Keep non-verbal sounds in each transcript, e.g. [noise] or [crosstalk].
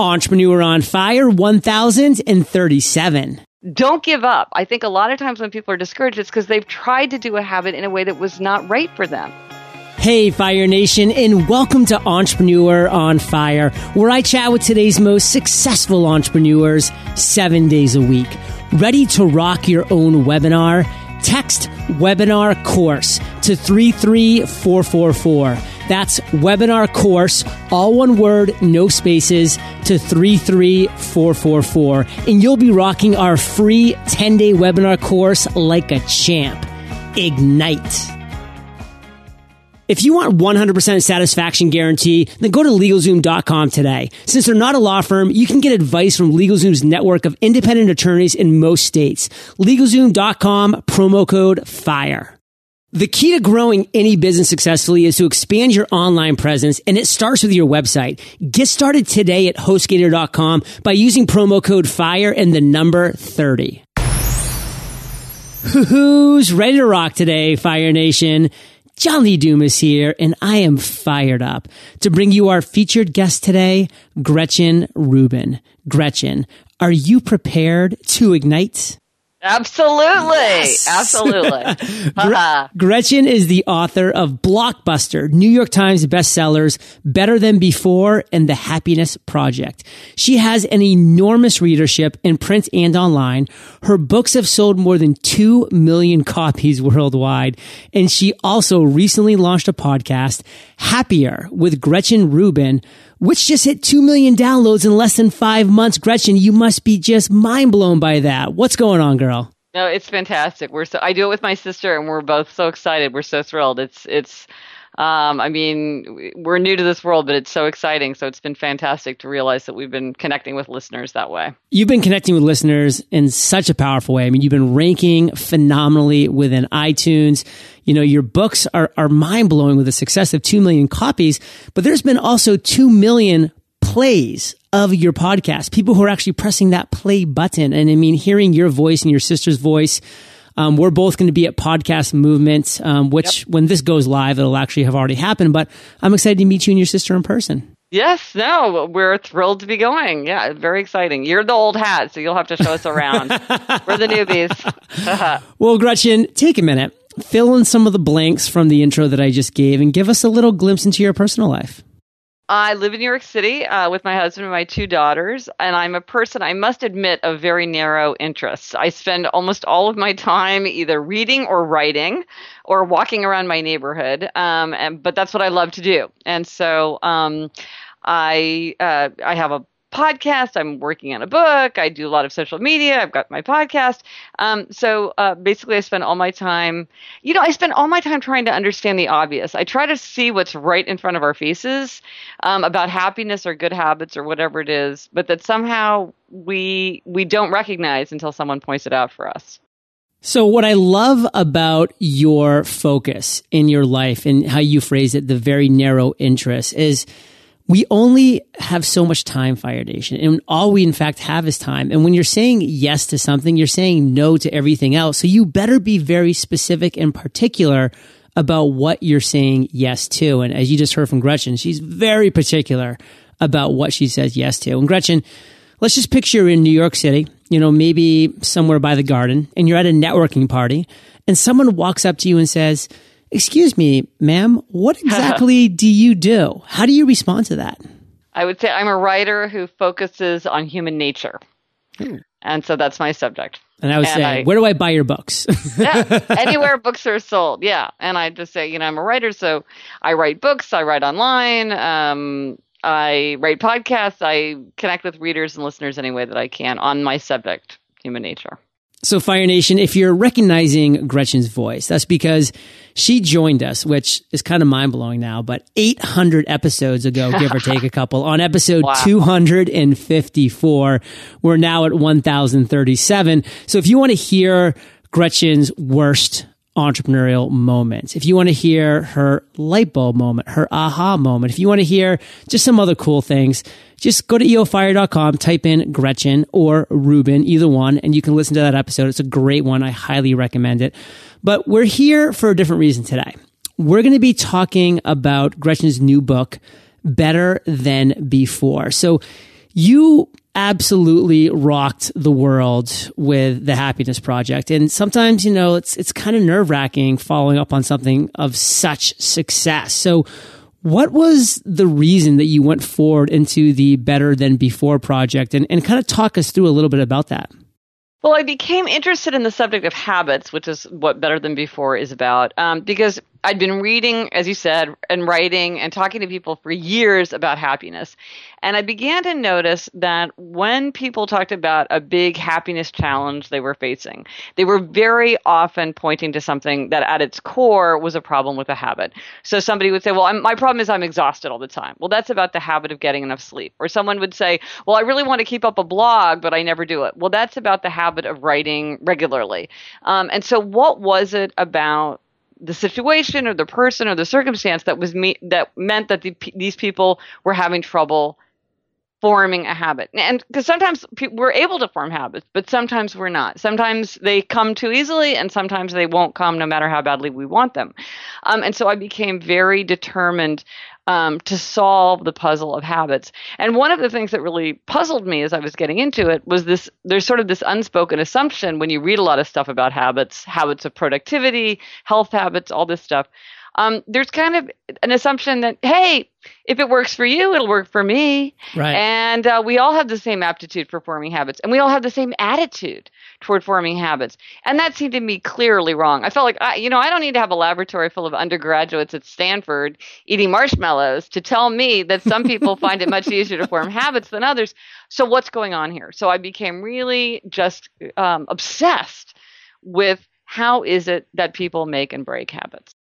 Entrepreneur on Fire 1037. Don't give up. I think a lot of times when people are discouraged, it's because they've tried to do a habit in a way that was not right for them. Hey, Fire Nation, and welcome to Entrepreneur on Fire, where I chat with today's most successful entrepreneurs seven days a week. Ready to rock your own webinar? Text webinar course to 33444. That's webinar course, all one word, no spaces, to 33444. And you'll be rocking our free 10 day webinar course like a champ. Ignite. If you want 100% satisfaction guarantee, then go to LegalZoom.com today. Since they're not a law firm, you can get advice from LegalZoom's network of independent attorneys in most states. LegalZoom.com, promo code FIRE. The key to growing any business successfully is to expand your online presence, and it starts with your website. Get started today at HostGator.com by using promo code FIRE and the number 30. Who's ready to rock today, Fire Nation? John Lee Dumas here, and I am fired up to bring you our featured guest today, Gretchen Rubin. Gretchen, are you prepared to ignite? Absolutely. Yes. Absolutely. [laughs] Gre- Gretchen is the author of Blockbuster, New York Times bestsellers, Better Than Before, and The Happiness Project. She has an enormous readership in print and online. Her books have sold more than 2 million copies [laughs] worldwide. And she also recently launched a podcast, Happier, with Gretchen Rubin, which just hit 2 million downloads in less than five months. Gretchen, you must be just mind blown by that. What's going on, girl? No, it's fantastic. We're so, I do it with my sister and we're both so excited. We're so thrilled. It's, it's, um, I mean, we're new to this world, but it's so exciting. So it's been fantastic to realize that we've been connecting with listeners that way. You've been connecting with listeners in such a powerful way. I mean, you've been ranking phenomenally within iTunes. You know, your books are, are mind blowing with a success of 2 million copies, but there's been also 2 million plays of your podcast. People who are actually pressing that play button. And I mean, hearing your voice and your sister's voice, um, we're both going to be at Podcast Movement, um, which yep. when this goes live, it'll actually have already happened. But I'm excited to meet you and your sister in person. Yes, no, we're thrilled to be going. Yeah, very exciting. You're the old hat, so you'll have to show us around. [laughs] we're the newbies. [laughs] well, Gretchen, take a minute, fill in some of the blanks from the intro that I just gave, and give us a little glimpse into your personal life. I live in New York City uh, with my husband and my two daughters, and I'm a person, I must admit, of very narrow interests. I spend almost all of my time either reading or writing or walking around my neighborhood, um, and, but that's what I love to do. And so um, I, uh, I have a podcast. I'm working on a book. I do a lot of social media. I've got my podcast. Um, so uh, basically, I spend all my time, you know, I spend all my time trying to understand the obvious. I try to see what's right in front of our faces um, about happiness or good habits or whatever it is, but that somehow we we don't recognize until someone points it out for us. So what I love about your focus in your life and how you phrase it, the very narrow interest is we only have so much time, Fire Nation, and all we in fact have is time. And when you're saying yes to something, you're saying no to everything else. So you better be very specific and particular about what you're saying yes to. And as you just heard from Gretchen, she's very particular about what she says yes to. And Gretchen, let's just picture you're in New York City, you know, maybe somewhere by the garden, and you're at a networking party, and someone walks up to you and says, Excuse me, ma'am, what [laughs] exactly do you do? How do you respond to that? I would say I'm a writer who focuses on human nature. Hmm. And so that's my subject. And I would and say, I, where do I buy your books? [laughs] yeah, anywhere books are sold. Yeah. And I just say, you know, I'm a writer, so I write books, I write online, um, I write podcasts, I connect with readers and listeners any way that I can on my subject, human nature. So, Fire Nation, if you're recognizing Gretchen's voice, that's because she joined us, which is kind of mind blowing now, but 800 episodes ago, give or take a [laughs] couple, on episode wow. 254. We're now at 1037. So, if you want to hear Gretchen's worst entrepreneurial moments. If you want to hear her light bulb moment, her aha moment, if you want to hear just some other cool things, just go to eofire.com, type in Gretchen or Rubin, either one, and you can listen to that episode. It's a great one. I highly recommend it. But we're here for a different reason today. We're going to be talking about Gretchen's new book, Better Than Before. So you absolutely rocked the world with the happiness project. And sometimes, you know, it's, it's kind of nerve wracking following up on something of such success. So what was the reason that you went forward into the better than before project and, and kind of talk us through a little bit about that? Well, I became interested in the subject of habits, which is what Better Than Before is about, um, because I'd been reading, as you said, and writing and talking to people for years about happiness. And I began to notice that when people talked about a big happiness challenge they were facing, they were very often pointing to something that at its core was a problem with a habit. So somebody would say, Well, I'm, my problem is I'm exhausted all the time. Well, that's about the habit of getting enough sleep. Or someone would say, Well, I really want to keep up a blog, but I never do it. Well, that's about the habit of writing regularly. Um, and so, what was it about the situation or the person or the circumstance that was me that meant that the, these people were having trouble forming a habit. And because sometimes we're able to form habits but sometimes we're not. Sometimes they come too easily and sometimes they won't come no matter how badly we want them. Um, and so i became very determined um, to solve the puzzle of habits. And one of the things that really puzzled me as I was getting into it was this there's sort of this unspoken assumption when you read a lot of stuff about habits, habits of productivity, health habits, all this stuff, um, there's kind of an assumption that hey, if it works for you, it'll work for me. Right. And uh, we all have the same aptitude for forming habits, and we all have the same attitude toward forming habits. And that seemed to me clearly wrong. I felt like I, you know, I don't need to have a laboratory full of undergraduates at Stanford eating marshmallows to tell me that some [laughs] people find it much easier to form habits than others. So what's going on here? So I became really just um, obsessed with how is it that people make and break habits.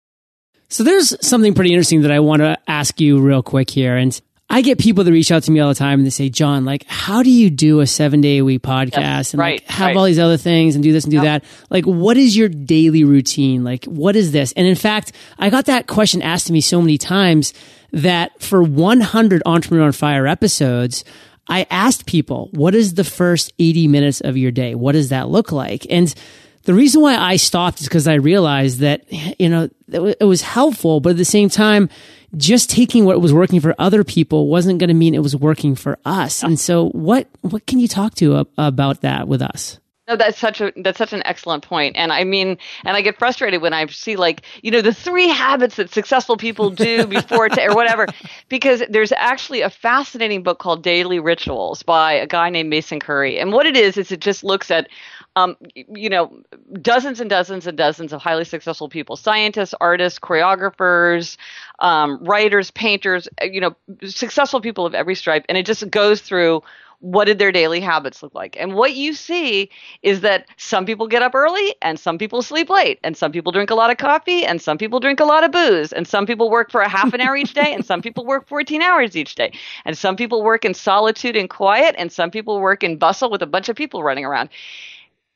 So there's something pretty interesting that I want to ask you real quick here. And I get people that reach out to me all the time and they say, John, like, how do you do a seven day a week podcast yes, and right, like have right. all these other things and do this and do yep. that? Like, what is your daily routine? Like, what is this? And in fact, I got that question asked to me so many times that for 100 Entrepreneur on Fire episodes, I asked people, what is the first 80 minutes of your day? What does that look like? And the reason why I stopped is because I realized that, you know, it was helpful, but at the same time, just taking what was working for other people wasn't going to mean it was working for us. And so what, what can you talk to about that with us? No, that's such a that's such an excellent point. And I mean, and I get frustrated when I see like, you know, the three habits that successful people do [laughs] before t- or whatever, because there's actually a fascinating book called Daily Rituals by a guy named Mason Currey. And what it is is it just looks at um, you know, dozens and dozens and dozens of highly successful people scientists, artists, choreographers, um, writers, painters, uh, you know, successful people of every stripe. And it just goes through what did their daily habits look like? And what you see is that some people get up early and some people sleep late and some people drink a lot of coffee and some people drink a lot of booze and some people work for a half an hour each day and some people work 14 hours each day and some people work in solitude and quiet and some people work in bustle with a bunch of people running around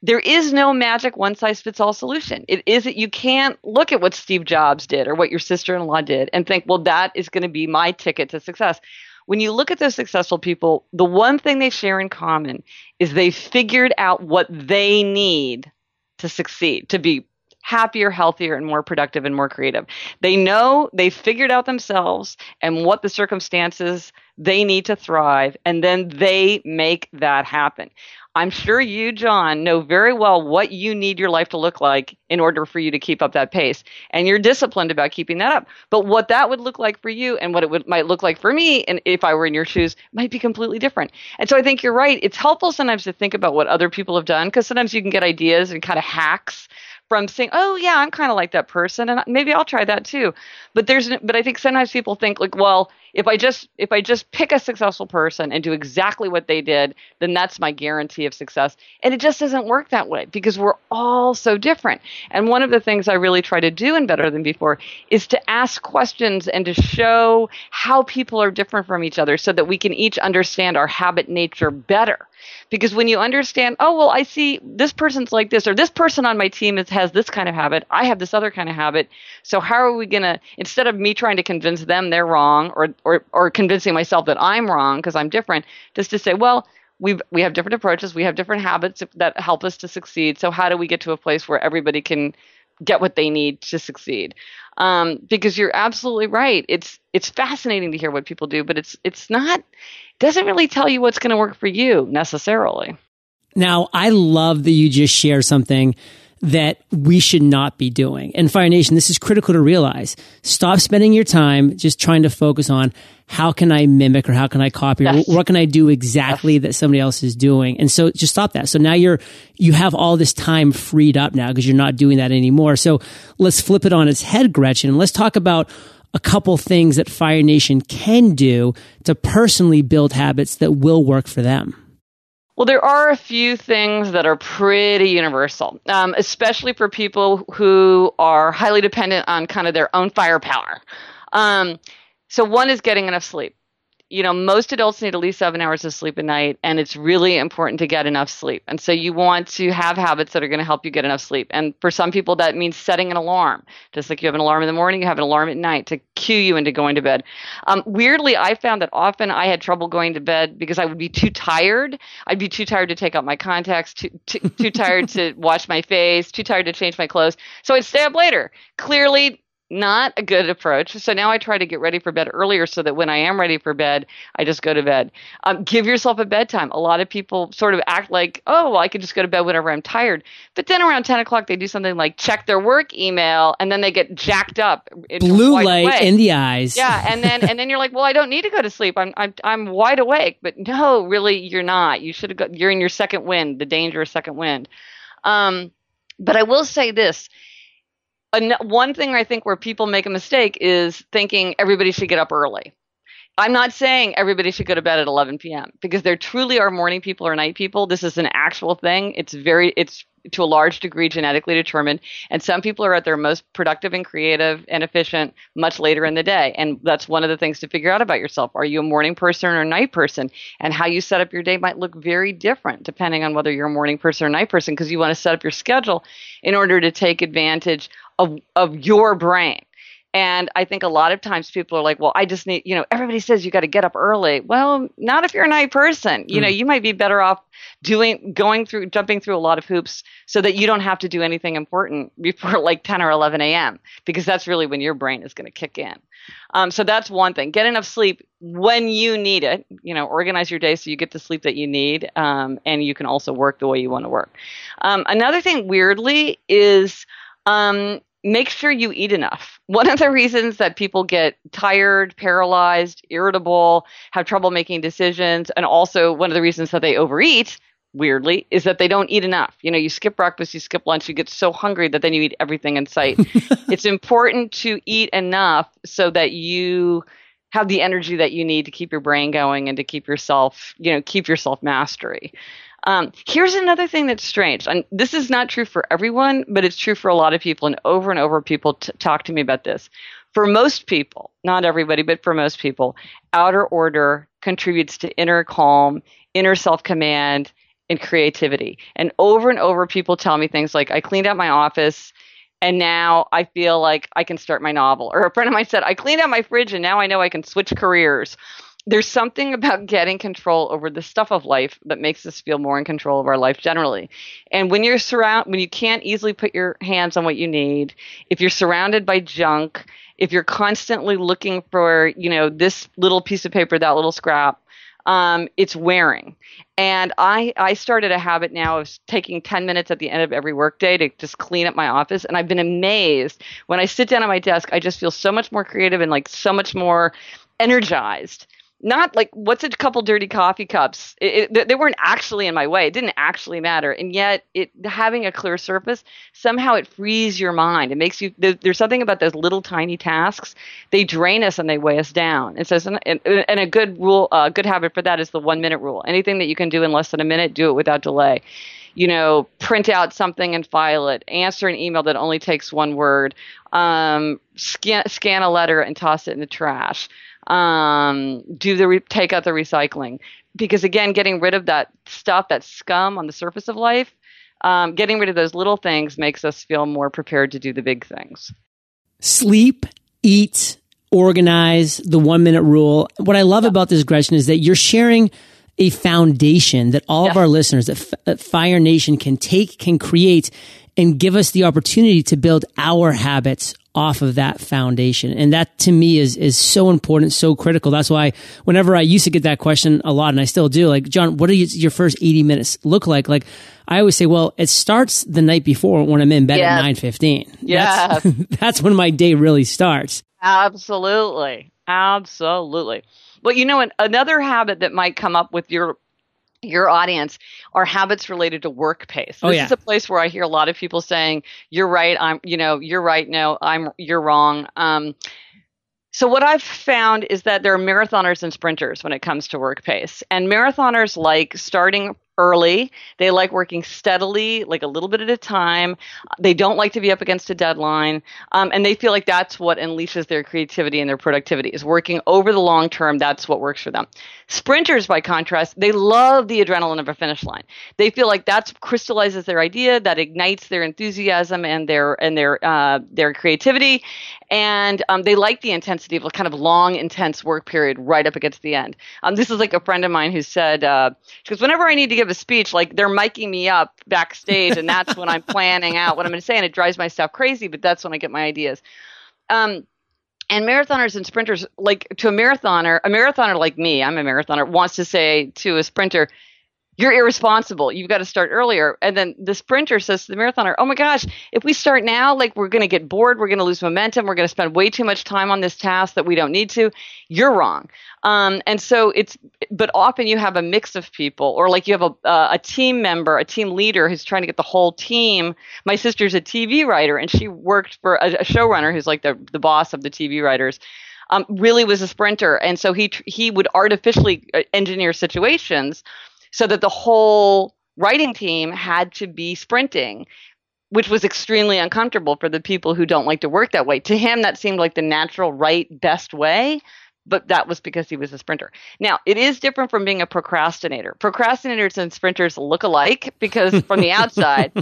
there is no magic one size fits all solution. It is that you can't look at what Steve Jobs did or what your sister in law did and think, well, that is going to be my ticket to success. When you look at those successful people, the one thing they share in common is they figured out what they need to succeed, to be happier, healthier, and more productive and more creative. They know they figured out themselves and what the circumstances they need to thrive, and then they make that happen. I'm sure you, John, know very well what you need your life to look like in order for you to keep up that pace. And you're disciplined about keeping that up. But what that would look like for you and what it would, might look like for me, and if I were in your shoes, might be completely different. And so I think you're right. It's helpful sometimes to think about what other people have done because sometimes you can get ideas and kind of hacks from saying, "Oh yeah, I'm kind of like that person, and maybe I'll try that too." But there's, but I think sometimes people think like, "Well, if I just if I just pick a successful person and do exactly what they did, then that's my guarantee of success." And it just doesn't work that way because we're all so different. And one of the things I really try to do in Better Than Before is to ask questions and to show how people are different from each other, so that we can each understand our habit nature better. Because when you understand, oh, well, I see this person's like this, or this person on my team is, has this kind of habit, I have this other kind of habit. So, how are we going to, instead of me trying to convince them they're wrong or, or, or convincing myself that I'm wrong because I'm different, just to say, well, we we have different approaches, we have different habits that help us to succeed. So, how do we get to a place where everybody can get what they need to succeed. Um, because you're absolutely right. It's it's fascinating to hear what people do, but it's it's not doesn't really tell you what's going to work for you necessarily. Now, I love that you just share something that we should not be doing. And Fire Nation, this is critical to realize. Stop spending your time just trying to focus on how can I mimic or how can I copy yes. or what can I do exactly yes. that somebody else is doing. And so just stop that. So now you're, you have all this time freed up now because you're not doing that anymore. So let's flip it on its head, Gretchen. And let's talk about a couple things that Fire Nation can do to personally build habits that will work for them. Well, there are a few things that are pretty universal, um, especially for people who are highly dependent on kind of their own firepower. Um, so, one is getting enough sleep you know, most adults need at least seven hours of sleep a night, and it's really important to get enough sleep. And so you want to have habits that are going to help you get enough sleep. And for some people, that means setting an alarm. Just like you have an alarm in the morning, you have an alarm at night to cue you into going to bed. Um, weirdly, I found that often I had trouble going to bed because I would be too tired. I'd be too tired to take out my contacts, too, too, too tired to [laughs] wash my face, too tired to change my clothes. So I'd stay up later. Clearly, not a good approach. So now I try to get ready for bed earlier so that when I am ready for bed, I just go to bed. Um, give yourself a bedtime. A lot of people sort of act like, oh, well, I can just go to bed whenever I'm tired. But then around 10 o'clock, they do something like check their work email and then they get jacked up. Blue light in the eyes. Yeah. And then, and then you're like, well, I don't need to go to sleep. I'm, I'm, I'm wide awake. But no, really, you're not. You should have got, you're in your second wind, the dangerous second wind. Um, but I will say this one thing I think where people make a mistake is thinking everybody should get up early. I'm not saying everybody should go to bed at 11 p.m. because there truly are morning people or night people. This is an actual thing. It's very, it's to a large degree genetically determined. And some people are at their most productive and creative and efficient much later in the day. And that's one of the things to figure out about yourself. Are you a morning person or a night person? And how you set up your day might look very different depending on whether you're a morning person or a night person because you want to set up your schedule in order to take advantage of, of your brain. And I think a lot of times people are like, well, I just need, you know, everybody says you got to get up early. Well, not if you're a night person. You mm. know, you might be better off doing, going through, jumping through a lot of hoops so that you don't have to do anything important [laughs] before like 10 or 11 a.m. because that's really when your brain is going to kick in. Um, so that's one thing. Get enough sleep when you need it. You know, organize your day so you get the sleep that you need, um, and you can also work the way you want to work. Um, another thing, weirdly, is um, make sure you eat enough. [laughs] One of the reasons that people get tired, paralyzed, irritable, have trouble making decisions, and also one of the reasons that they overeat, weirdly, is that they don't eat enough. You know, you skip breakfast, you skip lunch, you get so hungry that then you eat everything in sight. [laughs] it's important to eat enough so that you have the energy that you need to keep your brain going and to keep yourself, you know, keep yourself mastery. Um, here's another thing that's strange, and this is not true for everyone, but it's true for a lot of people. And over and over, people t- talk to me about this. For most people, not everybody, but for most people, outer order contributes to inner calm, inner self command, and creativity. And over and over, people tell me things like, I cleaned out my office and now I feel like I can start my novel. Or a friend of mine said, I cleaned out my fridge and now I know I can switch careers there's something about getting control over the stuff of life that makes us feel more in control of our life generally. And when you're surround when you can't easily put your hands on what you need, if you're surrounded by junk, if you're constantly looking for, you know, this little piece of paper, that little scrap, um, it's wearing. And I, I started a habit now of taking 10 minutes at the end of every workday to just clean up my office. And I've been amazed when I sit down at my desk, I just feel so much more creative and like so much more energized not like what's a couple dirty coffee cups? It, it, they weren't actually in my way. It didn't actually matter. And yet it having a clear surface somehow it frees your mind. It makes you there, there's something about those little tiny tasks they drain us and they weigh us down. And and, and a good rule a uh, good habit for that is the one minute rule. Anything that you can do in less than a minute do it without delay. You know print out something and file it. Answer an email that only takes one word. Um, scan, scan a letter and toss it in the trash um, do the re- take out the recycling because again, getting rid of that stuff, that scum on the surface of life, um, getting rid of those little things makes us feel more prepared to do the big things. Sleep, eat, organize, the one minute rule. What I love yeah. about this, Gretchen, is that you're sharing a foundation that all of our listeners, that, F- that Fire Nation can take, can create and give us the opportunity to build our habits off of that foundation. And that to me is, is so important, so critical. That's why whenever I used to get that question a lot and I still do, like, John, what do you, your first 80 minutes look like? Like, I always say, well, it starts the night before when I'm in bed Yeah. at 9.15. Yeah. That's, [laughs] that's when my day really starts. Absolutely. Absolutely. Well, you know, another habit that might come up with your your audience are habits related to work pace. Oh, this yeah. is a place where I hear a lot of people saying, "You're right. I'm, you know, you're right. No, I'm, you're wrong." Um, so what I've found is that there are marathoners and sprinters when it comes to work pace, and marathoners like starting early. They like working steadily, like a little bit at a time. They don't like to be up against a deadline, um, and they feel like that's what unleashes their creativity and their productivity. Is working over the long term. That's what works for them. Sprinters, by contrast, they love the adrenaline of a finish line. They feel like that crystallizes their idea, that ignites their enthusiasm and their and their uh, their creativity, and um, they like the intensity of a kind of long, intense work period right up against the end. Um, this is like a friend of mine who said, uh, because whenever I need to give a speech, like they're miking me up backstage, and that's when I'm planning out what I'm going to say, and it drives my staff crazy, but that's when I get my ideas. Um, and marathoners and sprinters, like to a marathoner, a marathoner like me, I'm a marathoner, wants to say to a sprinter, you're irresponsible. You've got to start earlier. And then the sprinter says to the marathoner, Oh my gosh, if we start now, like we're going to get bored. We're going to lose momentum. We're going to spend way too much time on this task that we don't need to. You're wrong. Um, and so it's, but often you have a mix of people, or like you have a, uh, a team member, a team leader who's trying to get the whole team. My sister's a TV writer, and she worked for a, a showrunner who's like the, the boss of the TV writers um, really was a sprinter, and so he he would artificially uh, engineer situations so that the whole writing team had to be sprinting, which was extremely uncomfortable for the people who don't like to work that way. To him, that seemed like the natural, right, best way. But that was because he was a sprinter. Now, it is different from being a procrastinator. Procrastinators and sprinters look alike because [laughs] from the outside,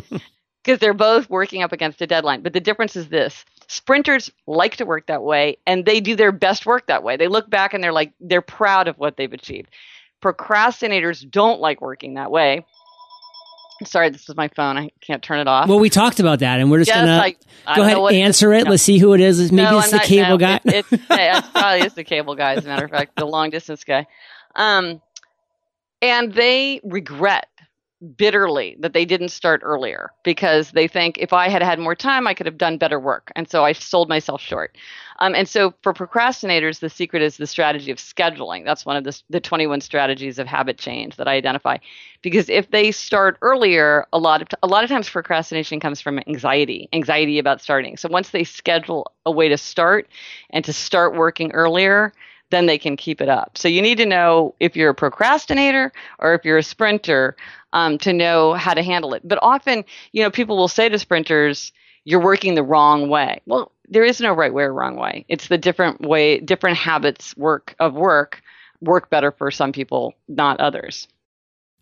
because they're both working up against a deadline. But the difference is this sprinters like to work that way and they do their best work that way. They look back and they're like, they're proud of what they've achieved. Procrastinators don't like working that way. Sorry, this is my phone. I can't turn it off. Well, we talked about that, and we're just Yes, gonna I- I go ahead know what it is. answer it. No. Let's see who it is. Maybe No, it's I'm the not- cable no, guy. It, it's, [laughs] it probably is the cable guy, as a matter of fact, the long distance guy. Um, and they regret bitterly that they didn't start earlier because they think if I had had more time, I could have done better work. And so I sold myself short. Um, and so for procrastinators, the secret is the strategy of scheduling. That's one of the, the 21 strategies of habit change that I identify. Because if they start earlier, a lot of t- a lot of times procrastination comes from anxiety, anxiety about starting. So once they schedule a way to start and to start working earlier, then they can keep it up. So you need to know if you're a procrastinator or if you're a sprinter um, to know how to handle it. But often, you know, people will say to sprinters, "You're working the wrong way." Well, there is no right way or wrong way. It's the different way, different habits work of work work better for some people, not others.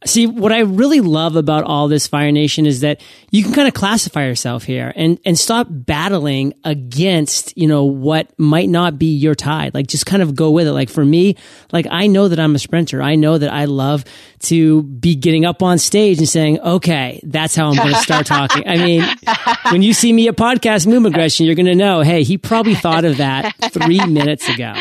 See, what I really love about all this Fire Nation is that you can kind of classify yourself here and, and stop battling against, you know, what might not be your tide. Like just kind of go with it. Like for me, like I know that I'm a sprinter. I know that I love to be getting up on stage and saying, okay, that's how I'm going to start talking. I mean, when you see me at podcast movement aggression, you're going to know, hey, he probably thought of that three minutes ago.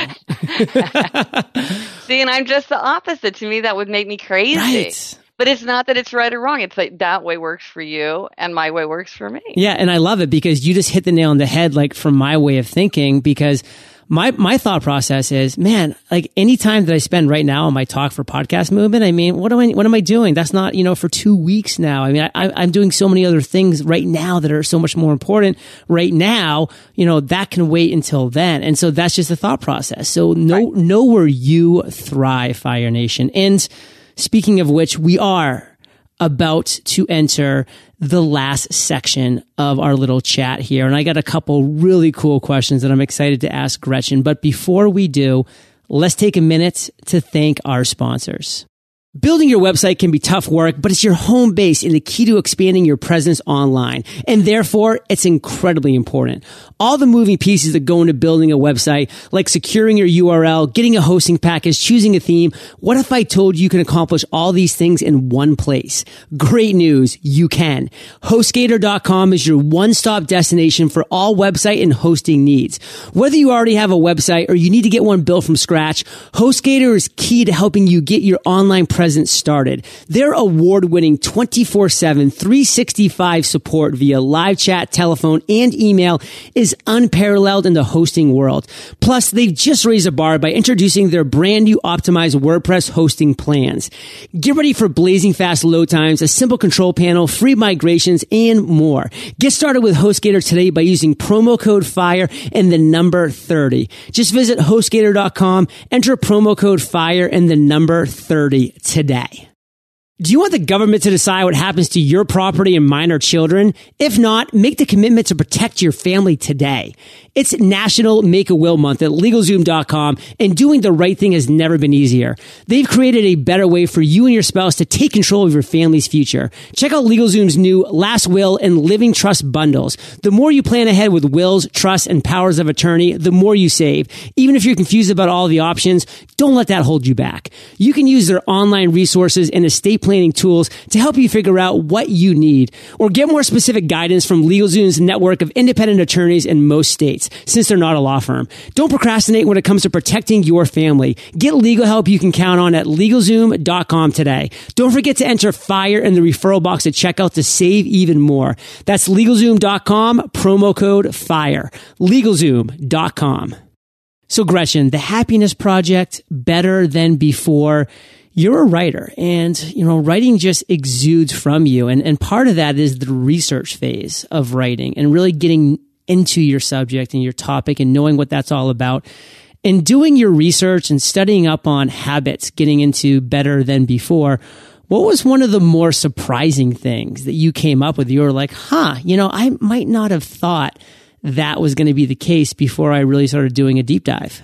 [laughs] See, and I'm just the opposite. To me, that would make me crazy. Right. But it's not that it's right or wrong. It's like that way works for you and my way works for me. Yeah, and I love it because you just hit the nail on the head, like from my way of thinking, because my, my thought process is, man, like any time that I spend right now on my talk for podcast movement, I mean, what am I, what am I doing? That's not, you know, for two weeks now. I mean, I, I'm doing so many other things right now that are so much more important right now, you know, that can wait until then. And so that's just the thought process. So know, know where you thrive, Fire Nation. And speaking of which, we are about to enter the last section of our little chat here. And I got a couple really cool questions that I'm excited to ask Gretchen. But before we do, let's take a minute to thank our sponsors. Building your website can be tough work, but it's your home base and the key to expanding your presence online. And therefore, it's incredibly important. All the moving pieces that go into building a website, like securing your URL, getting a hosting package, choosing a theme. What if I told you you can accomplish all these things in one place? Great news. You can. HostGator.com is your one-stop destination for all website and hosting needs. Whether you already have a website or you need to get one built from scratch, HostGator is key to helping you get your online presence presence started. Their award winning 24 7, 365 support via live chat, telephone, and email is unparalleled in the hosting world. Plus, they've just raised a bar by introducing their brand new optimized WordPress hosting plans. Get ready for blazing fast load times, a simple control panel, free migrations, and more. Get started with HostGator today by using promo code FIRE and the number 30. Just visit HostGator.com, enter promo code FIRE and the number 30 today. Do you want the government to decide what happens to your property and minor children? If not, make the commitment to protect your family today. It's National Make a Will Month at LegalZoom.com and doing the right thing has never been easier. They've created a better way for you and your spouse to take control of your family's future. Check out LegalZoom's new Last Will and Living Trust bundles. The more you plan ahead with wills, trusts, and powers of attorney, the more you save. Even if you're confused about all the options, don't let that hold you back. You can use their online resources and estate planning tools to help you figure out what you need or get more specific guidance from LegalZoom's network of independent attorneys in most states since they're not a law firm. Don't procrastinate when it comes to protecting your family. Get legal help you can count on at LegalZoom.com today. Don't forget to enter FIRE in the referral box at checkout to save even more. That's LegalZoom.com, promo code FIRE. LegalZoom.com. So Gretchen, the happiness project, better than before you're a writer and you know writing just exudes from you and and part of that is the research phase of writing and really getting into your subject and your topic and knowing what that's all about. And doing your research and studying up on habits, getting into better than before, what was one of the more surprising things that you came up with? You were like, huh, you know, I might not have thought that was going to be the case before I really started doing a deep dive.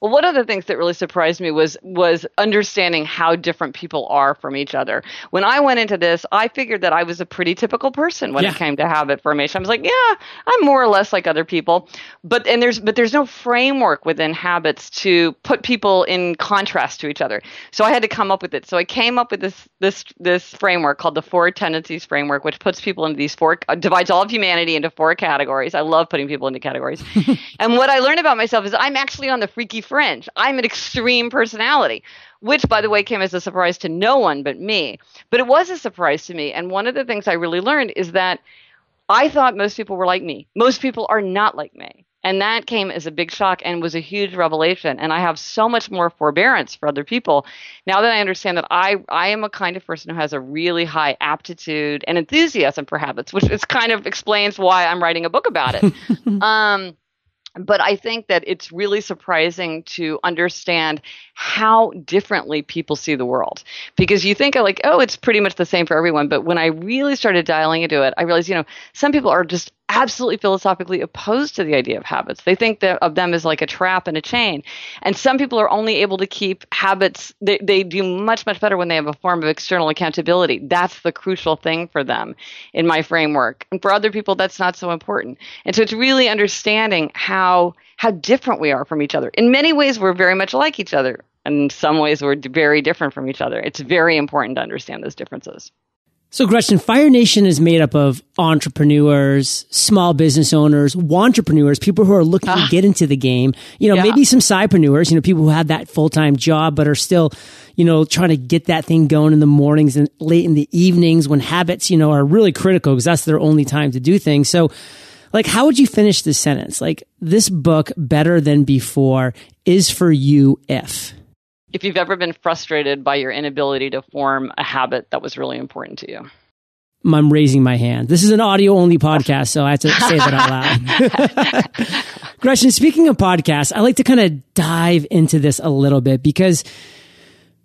Well, one of the things that really surprised me was was understanding how different people are from each other. When I went into this, I figured that I was a pretty typical person when yeah. it came to habit formation. I was like, yeah, I'm more or less like other people. But and there's but there's no framework within habits to put people in contrast to each other. So I had to come up with it. So I came up with this this this framework called the four tendencies framework, which puts people into these four uh, divides all of humanity into four categories. I love putting people into categories. [laughs] and what I learned about myself is I'm actually on the freaky fringe. I'm an extreme personality, which, by the way, came as a surprise to no one but me. But it was a surprise to me. And one of the things I really learned is that I thought most people were like me. Most people are not like me. And that came as a big shock and was a huge revelation. And I have so much more forbearance for other people now that I understand that I, I am a kind of person who has a really high aptitude and enthusiasm for habits, which is kind of explains why I'm writing a book about it. [laughs] um, but I think that it's really surprising to understand how differently people see the world. Because you think like, oh, it's pretty much the same for everyone. But when I really started dialing into it, I realized, you know, some people are just absolutely philosophically opposed to the idea of habits. They think that of them as like a trap and a chain. And some people are only able to keep habits, they, they do much, much better when they have a form of external accountability. That's the crucial thing for them in my framework. And for other people, that's not so important. And so it's really understanding how how different we are from each other. In many ways, we're very much like each other. And in some ways, we're very different from each other. It's very important to understand those differences. So, Gretchen, Fire Nation is made up of entrepreneurs, small business owners, entrepreneurs, people who are looking to ah. get into the game. You know, yeah. maybe some sidepreneurs, you know, people who have that full time job but are still, you know, trying to get that thing going in the mornings and late in the evenings when habits, you know, are really critical because that's their only time to do things. So, like, how would you finish this sentence? Like, this book, Better Than Before, is for you if if you've ever been frustrated by your inability to form a habit that was really important to you. I'm raising my hand. This is an audio only podcast, so I have to say that out loud. [laughs] Gretchen, speaking of podcasts, I like to kind of dive into this a little bit because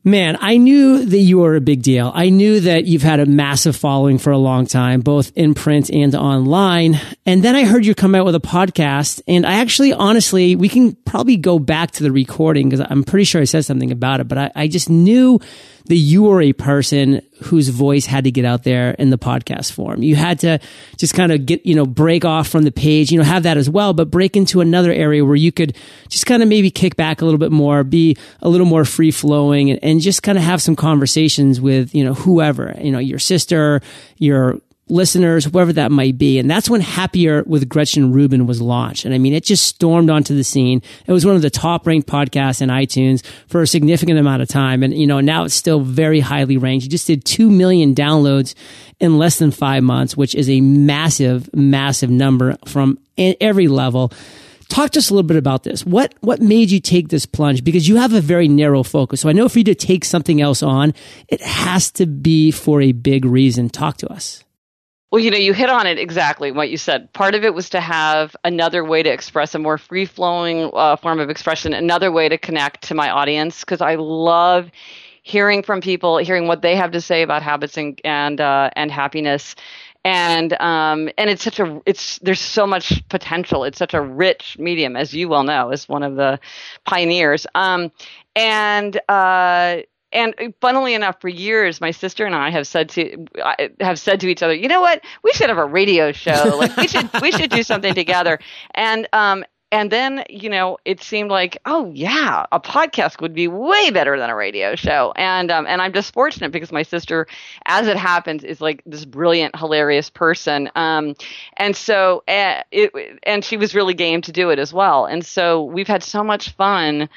Man, I knew that you were a big deal. I knew that you've had a massive following for a long time, both in print and online. And then I heard you come out with a podcast. And I actually, honestly, we can probably go back to the recording because I'm pretty sure I said something about it, but I, I just knew that you were a person whose voice had to get out there in the podcast form. You had to just kind of get, you know, break off from the page, you know, have that as well, but break into another area where you could just kind of maybe kick back a little bit more, be a little more free flowing and, and just kind of have some conversations with, you know, whoever, you know, your sister, your listeners, whoever that might be. And that's when Happier with Gretchen Rubin was launched. And I mean, it just stormed onto the scene. It was one of the top ranked podcasts in iTunes for a significant amount of time. And, you know, now it's still very highly ranked. You just did 2 million downloads in less than five months, which is a massive, massive number from every level. Talk to us a little bit about this. What what made you take this plunge? Because you have a very narrow focus. So I know for you to take something else on, it has to be for a big reason. Talk to us. Well, you know, you hit on it exactly what you said. Part of it was to have another way to express a more free flowing uh, form of expression, another way to connect to my audience, because I love hearing from people, hearing what they have to say about habits and and uh, and happiness. And um, and it's such a it's there's so much potential. It's such a rich medium, as you well know, as one of the pioneers. Um, and uh, and funnily enough, for years, my sister and I have said to have said to each other, you know what, we should have a radio show. Like we should we should do something together. And um and then you know it seemed like oh yeah a podcast would be way better than a radio show and um, and i'm just fortunate because my sister as it happens is like this brilliant hilarious person um, and so uh, it and she was really game to do it as well and so we've had so much fun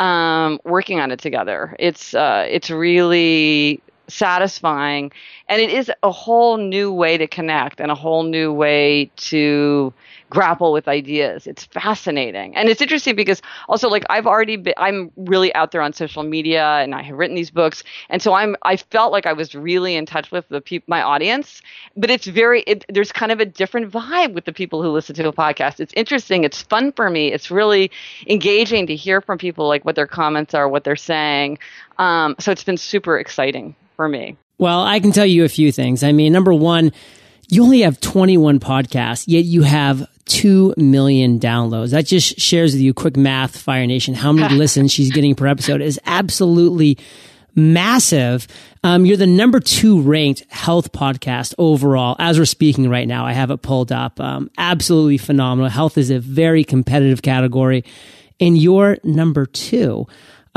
um, working on it together. It's uh, it's really satisfying, and it is a whole new way to connect and a whole new way to grapple with ideas. It's fascinating. And it's interesting because also like I've already been I'm really out there on social media and I have written these books and so I'm I felt like I was really in touch with the people my audience, but it's very it, there's kind of a different vibe with the people who listen to a podcast. It's interesting, it's fun for me. It's really engaging to hear from people like what their comments are, what they're saying. Um, so it's been super exciting for me. Well, I can tell you a few things. I mean, number one, you only have 21 podcasts, yet you have 2 million downloads. That just shares with you quick math, Fire Nation, how many [laughs] listens she's getting per episode is absolutely massive. Um, you're the number two ranked health podcast overall as we're speaking right now. I have it pulled up. Um, absolutely phenomenal. Health is a very competitive category and you're number two.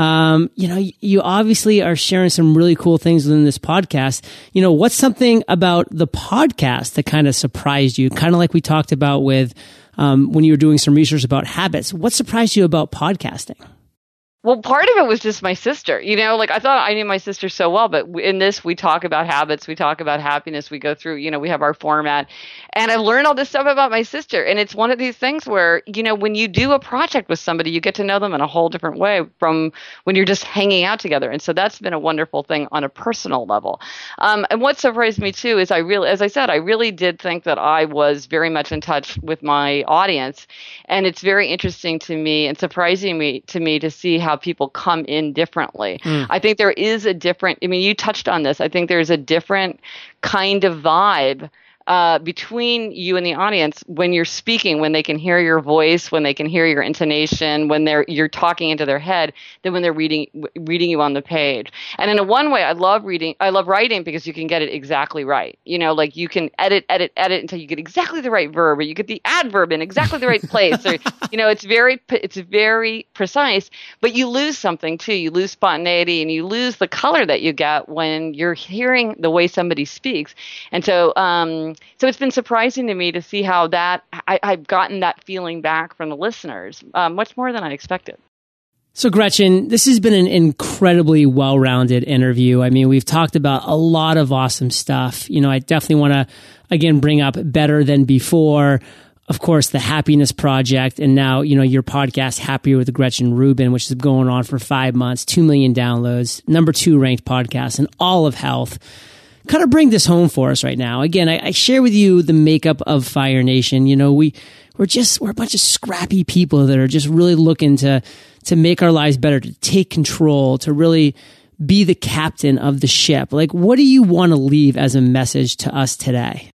Um, you know, you obviously are sharing some really cool things within this podcast. You know, what's something about the podcast that kind of surprised you? Kind of like we talked about with um, when you were doing some research about habits. What surprised you about podcasting? Well, part of it was just my sister. You know, like I thought I knew my sister so well, but in this we talk about habits, we talk about happiness, we go through, you know, we have our format. And I've learned all this stuff about my sister. And it's one of these things where, you know, when you do a project with somebody, you get to know them in a whole different way from when you're just hanging out together. And so that's been a wonderful thing on a personal level. Um, and what surprised me too is I really, as I said, I really did think that I was very much in touch with my audience. And it's very interesting to me and surprising me to me to see how people come in differently. Mm. I think there is a different, I mean, you touched on this. I think there's a different kind of vibe uh, between you and the audience when you're speaking, when they can hear your voice, when they can hear your intonation, when they're you're talking into their head, than when they're reading reading you on the page. And in a one way, I love reading, I love writing because you can get it exactly right. You know, like you can edit, edit, edit until you get exactly the right verb, or you get the adverb in exactly the right place, or [laughs] you know, it's very it's very precise. But you lose something too. You lose spontaneity, and you lose the color that you get when you're hearing the way somebody speaks. And so. Um, so it's been surprising to me to see how that I, have gotten that feeling back from the listeners, um, much more than I expected. So, Gretchen, this has been an incredibly well rounded interview. I mean, we've talked about a lot of awesome stuff. You know, I definitely want to, again, bring up better than before. Of course, the Happiness Project, and now, you know, your podcast, Happier with Gretchen Rubin, which is going on for five months, 2 million downloads, number two ranked podcast in all of health kind of bring this home for us right now. Again, I, I, share with you the makeup of Fire Nation. You know, we we're just we're a bunch of scrappy people that are just really looking to to make our lives better, to take control, to really be the captain of the ship. Like, what do you want to leave as a message to us today?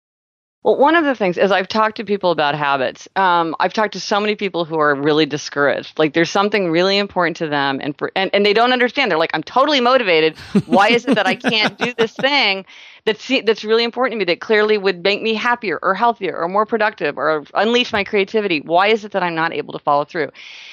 Well, one of the things is I've talked to people about habits. Um, I've talked to so many people who are really discouraged. Like there's something really important to them, and, for, and and they don't understand. They're like, I'm totally motivated. Why is it that I can't do this thing that's that's really important to me that clearly would make me happier or healthier or more productive or unleash my creativity? Why is it that I'm not able to follow through?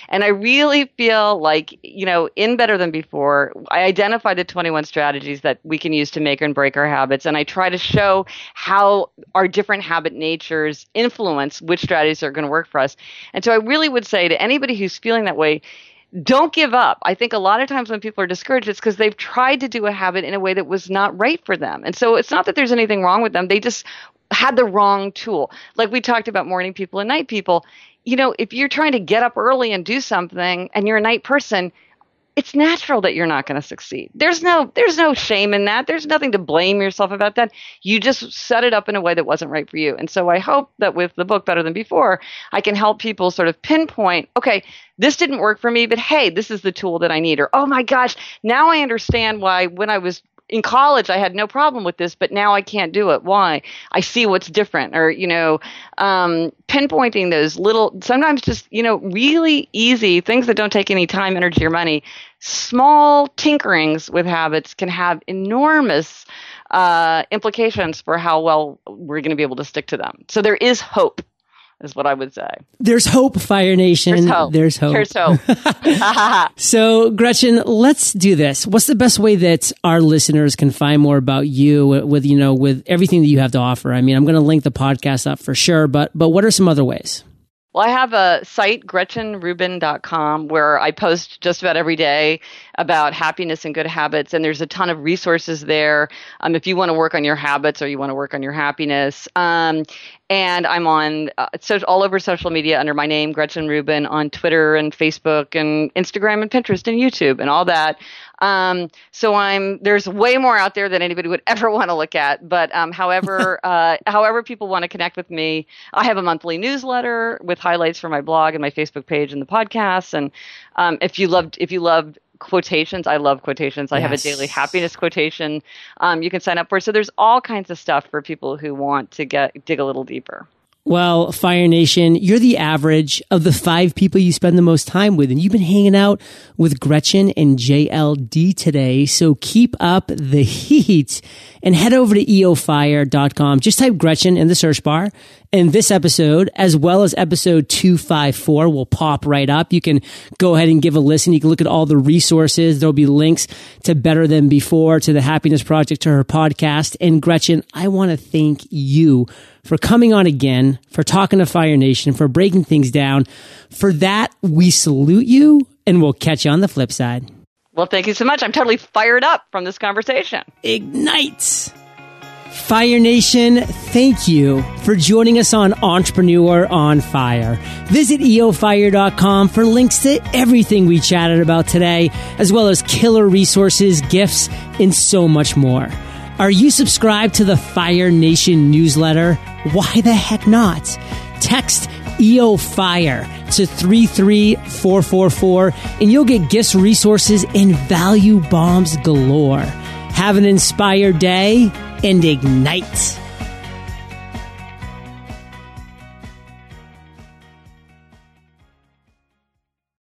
And I really feel like, you know, in Better Than Before, I identify the 21 strategies that we can use to make and break our habits. And I try to show how our different habit natures influence which strategies are going to work for us. And so I really would say to anybody who's feeling that way, don't give up. I think a lot of times when people are discouraged, it's because they've tried to do a habit in a way that was not right for them. And so it's not that there's anything wrong with them. They just had the wrong tool. Like we talked about morning people and night people. You know, if you're trying to get up early and do something and you're a night person, it's natural that you're not going to succeed. There's no there's no shame in that. There's nothing to blame yourself about that. You just set it up in a way that wasn't right for you. And so I hope that with the book Better Than Before, I can help people sort of pinpoint, okay, this didn't work for me, but hey, this is the tool that I need or oh my gosh, now I understand why when I was in college I had no problem with this, but now I can't do it. Why? I see what's different, or you know, um, pinpointing those little, sometimes just you know, really easy things that don't take any time, energy, or money. Small tinkerings with habits can have enormous uh, implications for how well we're going to be able to stick to them. So there is hope is what I would say. There's hope, Fire Nation. There's hope. There's hope. There's hope. [laughs] [laughs] so, Gretchen, let's do this. What's the best way that our listeners can find more about you with, you know, with everything that you have to offer? I mean, I'm going to link the podcast up for sure, but, but what are some other ways? Well, I have a site, GretchenRubin.com, where I post just about every day about happiness and good habits. And there's a ton of resources there um, if you want to work on your habits or you want to work on your happiness. Um, and I'm on uh, so, all over social media under my name, Gretchen Rubin, on Twitter and Facebook and Instagram and Pinterest and YouTube and all that. Um, so I'm there's way more out there than anybody would [laughs] ever want to look at. But um, however, [laughs] uh, however people want to connect with me, I have a monthly newsletter with highlights from my blog and my Facebook page and the podcast. And um, if you loved if you loved quotations. I love quotations. I yes. have a daily happiness quotation. Um, you can sign up for. So there's all kinds of stuff for people who want to get dig a little deeper. Well, Fire Nation, you're the average of the five people you spend the most time with. And you've been hanging out with Gretchen and JLD today. So keep up the [laughs] heat and head over to eofire.com. Just type Gretchen in the search bar and this episode, as well as episode 254 will pop right up. You can go ahead and give a listen. You can look at all the resources. There'll be links to Better Than Before, to the Happiness Project, to her podcast. And Gretchen, I want to thank you for coming on again, for talking to Fire Nation, for breaking things down. For that, we salute you and we'll catch you on the flip side. Well, thank you so much. I'm totally fired up from this conversation. Ignite! Fire Nation, thank you for joining us on Entrepreneur on Fire. Visit eofire.com for links to everything we chatted about today, as well as killer resources, gifts, and so much more. Are you subscribed to the Fire Nation newsletter? Why the heck not? Text EO Fire to 33444 and you'll get gifts, resources, and value bombs galore. Have an inspired day and ignite.